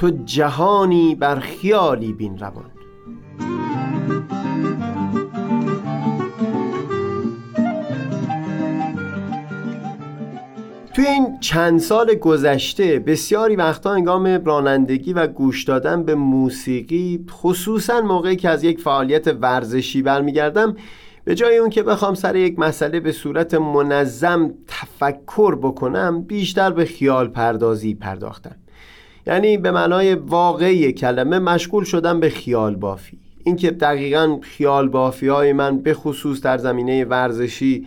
تو جهانی بر خیالی بین روان. توی این چند سال گذشته بسیاری وقتا انگام رانندگی و گوش دادن به موسیقی خصوصا موقعی که از یک فعالیت ورزشی برمیگردم به جای اون که بخوام سر یک مسئله به صورت منظم تفکر بکنم بیشتر به خیال پردازی پرداختم. یعنی به معنای واقعی کلمه مشغول شدم به خیال بافی. اینکه دقیقا خیال بافی های من به خصوص در زمینه ورزشی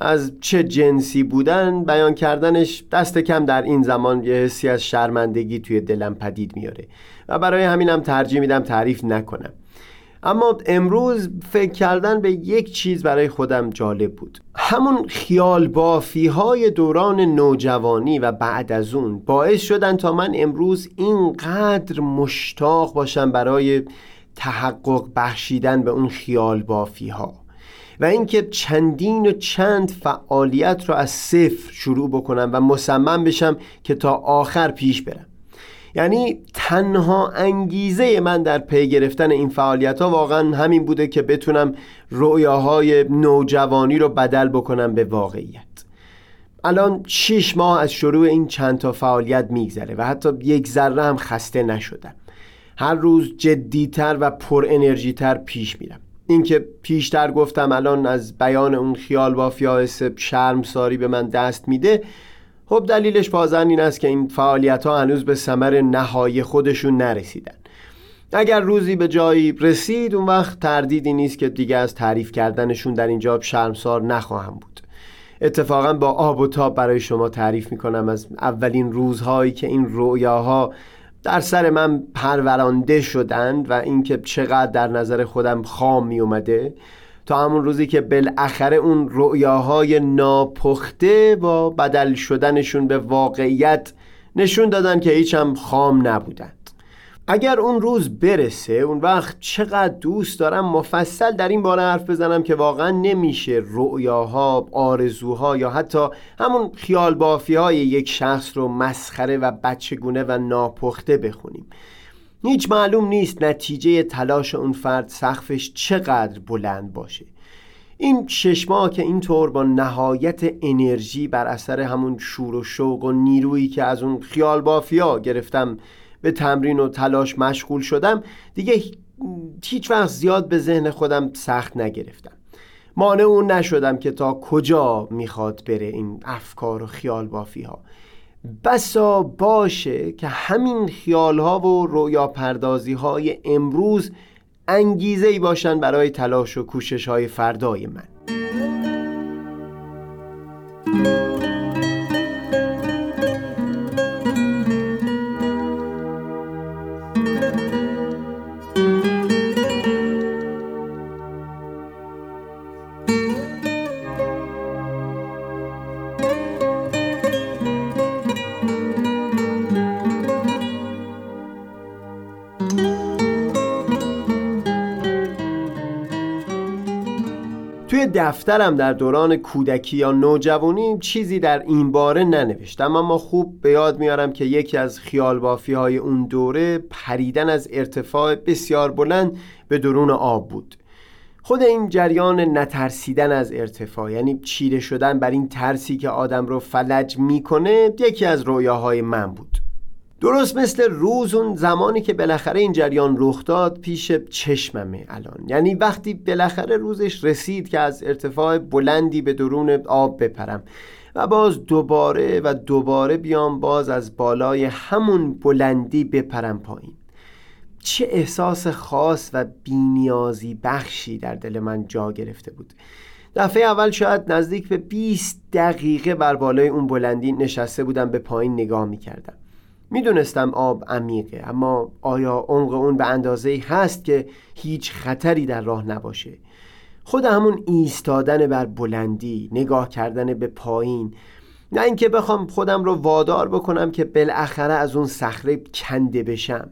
از چه جنسی بودن بیان کردنش دست کم در این زمان یه حسی از شرمندگی توی دلم پدید میاره و برای همینم ترجیح میدم تعریف نکنم. اما امروز فکر کردن به یک چیز برای خودم جالب بود. همون خیال بافی های دوران نوجوانی و بعد از اون باعث شدن تا من امروز اینقدر مشتاق باشم برای تحقق بخشیدن به اون خیال بافی ها و اینکه چندین و چند فعالیت رو از صفر شروع بکنم و مصمم بشم که تا آخر پیش برم. یعنی تنها انگیزه من در پی گرفتن این فعالیت ها واقعا همین بوده که بتونم رویاهای نوجوانی رو بدل بکنم به واقعیت. الان شش ماه از شروع این چند تا فعالیت میگذره و حتی یک ذره هم خسته نشدم. هر روز جدیتر و پر انرژی تر پیش میرم. اینکه پیشتر گفتم الان از بیان اون خیال بافی شرم ساری به من دست میده خب دلیلش بازن این است که این فعالیت ها هنوز به سمر نهایی خودشون نرسیدن. اگر روزی به جایی رسید اون وقت تردیدی نیست که دیگه از تعریف کردنشون در اینجا شرمسار نخواهم بود. اتفاقا با آب و تاب برای شما تعریف می‌کنم از اولین روزهایی که این رویاها در سر من پرورانده شدند و اینکه چقدر در نظر خودم خام می اومده. تا همون روزی که بالاخره اون رؤیاهای ناپخته با بدل شدنشون به واقعیت نشون دادن که هیچ هم خام نبودند. اگر اون روز برسه اون وقت چقدر دوست دارم مفصل در این باره حرف بزنم که واقعا نمیشه رؤیاها آرزوها یا حتی همون خیال بافی های یک شخص رو مسخره و بچگونه و ناپخته بخونیم. هیچ معلوم نیست نتیجه تلاش اون فرد سقفش چقدر بلند باشه. این شش ماه که اینطور با نهایت انرژی بر اثر همون شور و شوق و نیرویی که از اون خیال بافیا گرفتم به تمرین و تلاش مشغول شدم دیگه هیچ وقت زیاد به ذهن خودم سخت نگرفتم. مانع اون نشدم که تا کجا می‌خواد بره این افکار و خیال بافی ها بسا باشه که همین خیال ها و رویا پردازی های امروز انگیزه ای باشن برای تلاش و کوشش های فردای من. دفترم در دوران کودکی یا نوجوانی چیزی در این باره ننوشتم اما خوب به یاد میارم که یکی از خیال بافی های اون دوره پریدن از ارتفاع بسیار بلند به درون آب بود. خود این جریان نترسیدن از ارتفاع یعنی چیره شدن بر این ترسی که آدم رو فلج می‌کنه یکی از رویاهای من بود. درست مثل روز اون زمانی که بالاخره این جریان رخ داد پیش چشممه الان. یعنی وقتی بالاخره روزش رسید که از ارتفاع بلندی به درون آب بپرم و باز دوباره و دوباره بیام باز از بالای همون بلندی بپرم پایین. چه احساس خاص و بینیازی بخشی در دل من جا گرفته بود. دفعه اول شاید نزدیک به 20 دقیقه بر بالای اون بلندی نشسته بودم به پایین نگاه می کردم می‌دونستم آب عمیقه اما آیا عمق اون به اندازه هست که هیچ خطری در راه نباشه؟ خود همون ایستادن بر بلندی نگاه کردن به پایین نه اینکه بخوام خودم رو وادار بکنم که بالاخره از اون صخره کنده بشم.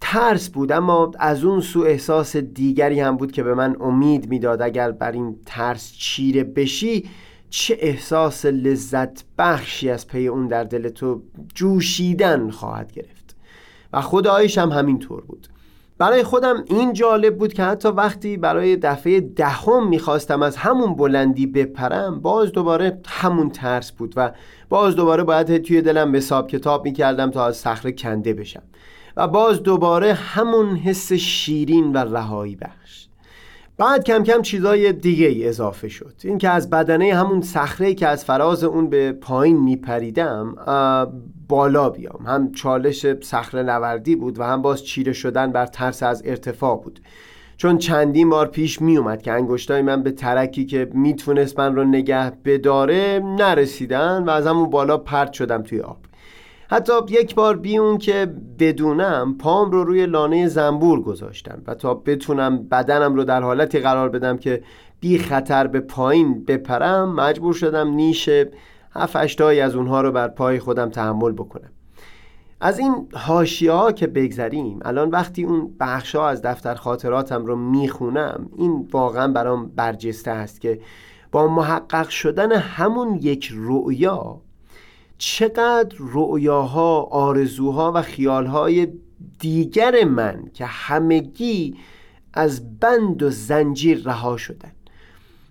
ترس بود اما از اون سو احساس دیگری هم بود که به من امید می‌داد اگر بر این ترس چیره بشی چه احساس لذت بخشی از پی اون در دل تو جوشیدن خواهد گرفت. و خدایش هم همینطور بود. برای خودم این جالب بود که حتی وقتی برای دفعه دهم می‌خواستم از همون بلندی بپرم باز دوباره همون ترس بود و باز دوباره باید توی دلم حساب کتاب می‌کردم تا از صخره کنده بشم. و باز دوباره همون حس شیرین و رهایی بخش. بعد کم کم چیزای دیگه ای اضافه شد. این که از بدنه همون صخره که از فراز اون به پایین میپریدم بالا بیام. هم چالش صخره نوردی بود و هم باز چیره شدن بر ترس از ارتفاع بود. چون چندین بار پیش می اومد که انگشتای من به ترکی که می‌تونست من رو نگه بداره نرسیدن و از همون بالا پرت شدم توی آب. حتی یک بار بی اون که بدونم پام رو روی لانه زنبور گذاشتم و تا بتونم بدنم رو در حالتی قرار بدم که بی خطر به پایین بپرم مجبور شدم نیش هفت از اونها رو بر پای خودم تحمل بکنم. از این هاشیه ها که بگذریم الان وقتی اون بخش ها از دفتر خاطراتم رو می‌خونم این واقعا برام برجسته است که با محقق شدن همون یک رؤیا چقدر رؤیاها آرزوها و خیالهای دیگر من که همگی از بند و زنجیر رها شدن.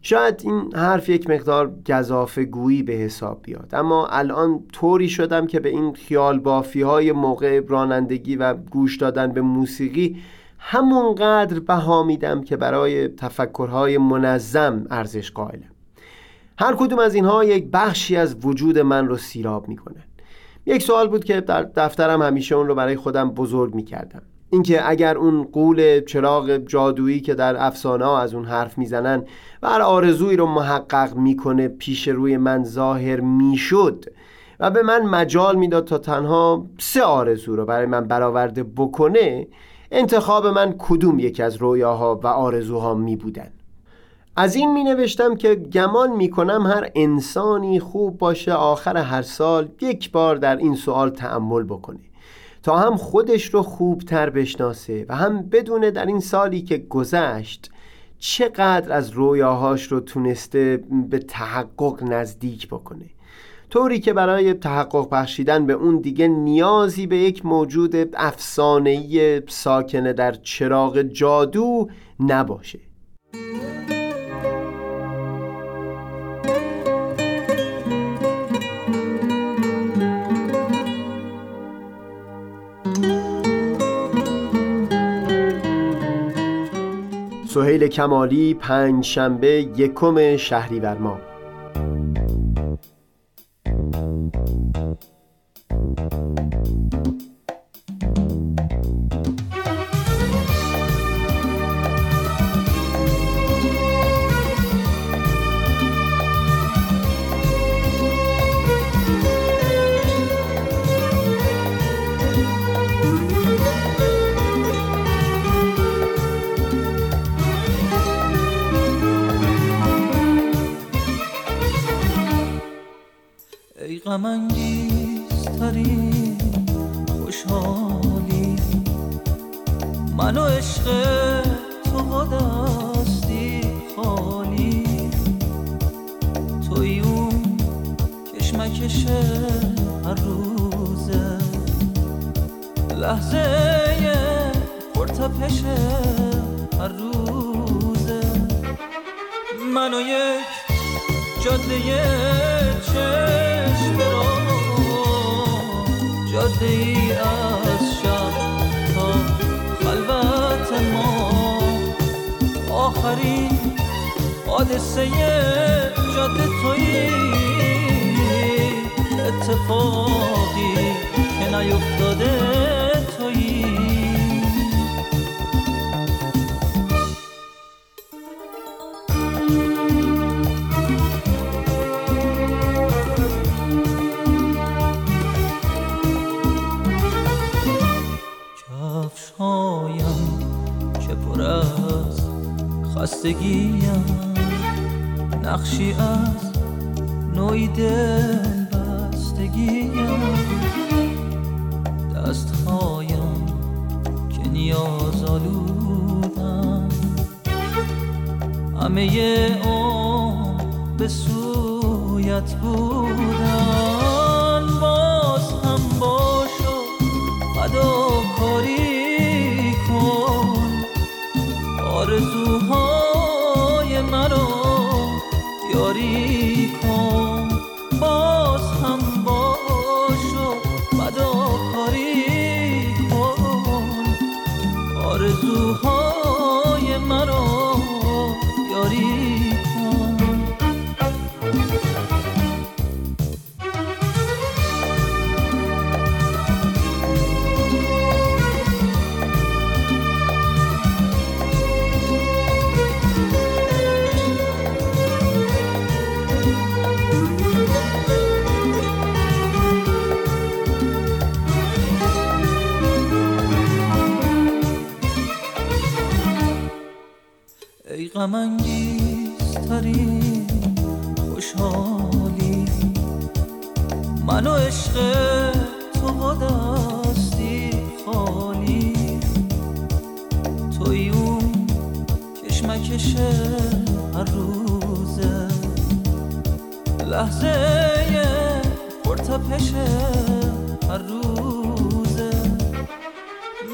شاید این حرف یک مقدار گذافه گویی به حساب بیاد اما الان طوری شدم که به این خیال بافی های موقع رانندگی و گوش دادن به موسیقی همونقدر بها میدم که برای تفکرهای منظم ارزش قائلم. هر کدوم از اینها یک بخشی از وجود من رو سیراب می‌کنن. یک سوال بود که در دفترم همیشه اون رو برای خودم بزرگ می‌کردم. اینکه اگر اون قول چراغ جادویی که در افسانه ها از اون حرف می‌زنن و هر آرزویی رو محقق می‌کنه پیش روی من ظاهر می‌شد و به من مجال می‌داد تا تنها سه آرزو رو برای من برآورده بکنه انتخاب من کدوم یکی از رویاها و آرزوها می بودن از این می نوشتم که گمان می کنم هر انسانی خوب باشه آخر هر سال یک بار در این سوال تعمل بکنه. تا هم خودش رو خوبتر بشناسه و هم بدونه در این سالی که گذشت چقدر از رویاهاش رو تونسته به تحقق نزدیک بکنه. طوری که برای تحقق بخشیدن به اون دیگه نیازی به یک موجود افسانه‌ای ساکنه در چراغ جادو نباشه. سهیل کمالی پنج شنبه یکم شهریور ماه. غمانگیزترین خوشحالی. من و عشق تو با دستی خالی. توی اون کشمکش هر روزه. لحظه پرتپش هر روزه. من و یک جاده چشم را جاده ای از شب تا خلوت ما. آخرین حادثه جاده توی اتفاقی که نیفتاده. خستگیم نقشی از نوعی دل بستگیم دستهایم که نیاز آلودم همه اون به سویت بودن. غم خوشحالی. من و عشق تو با دستی خالی. توی اون کشمکش هر روزه. لحظه پرتپش هر روزه.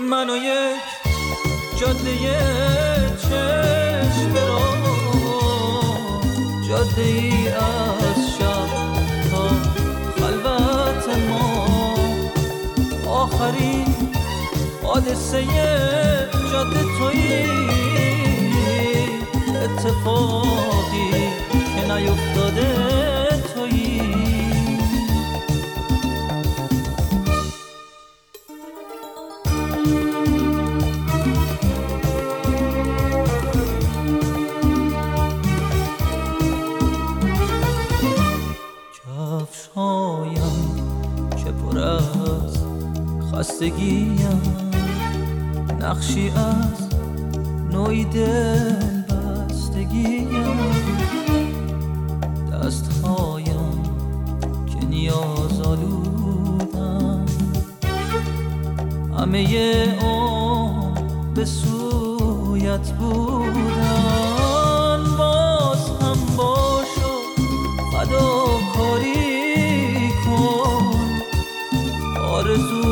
من و یک جاده ای از تا ما. آخرین حادثه جاده تویی. اتفاقی از نوعی دل بستگیم دستهایم که نیاز آلودم همه اون به سویت بودن. باز هم باشو فداکاری کن. آرزوهای